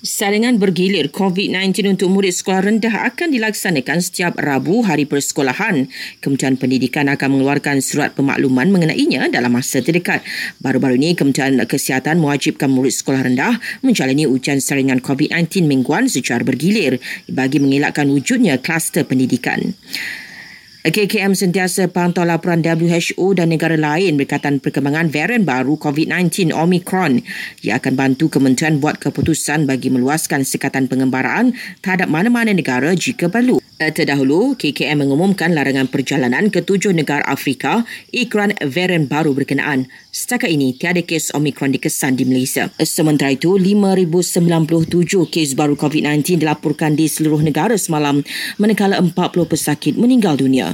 Saringan bergilir COVID-19 untuk murid sekolah rendah akan dilaksanakan setiap Rabu hari persekolahan. Kementerian Pendidikan akan mengeluarkan surat pemakluman mengenainya dalam masa terdekat. Baru-baru ini, Kementerian Kesihatan mewajibkan murid sekolah rendah menjalani ujian saringan COVID-19 mingguan secara bergilir bagi mengelakkan wujudnya kluster pendidikan. KKM sentiasa pantau laporan WHO dan negara lain berkaitan perkembangan varian baru COVID-19 Omicron yang akan bantu kementerian buat keputusan bagi meluaskan sekatan pengembaraan terhadap mana-mana negara jika perlu. Eh, terdahulu, KKM mengumumkan larangan perjalanan ke tujuh negara Afrika ikran varian baru berkenaan. Setakat ini, tiada kes Omicron dikesan di Malaysia. Sementara itu, 5,097 kes baru COVID-19 dilaporkan di seluruh negara semalam manakala 40 pesakit meninggal dunia.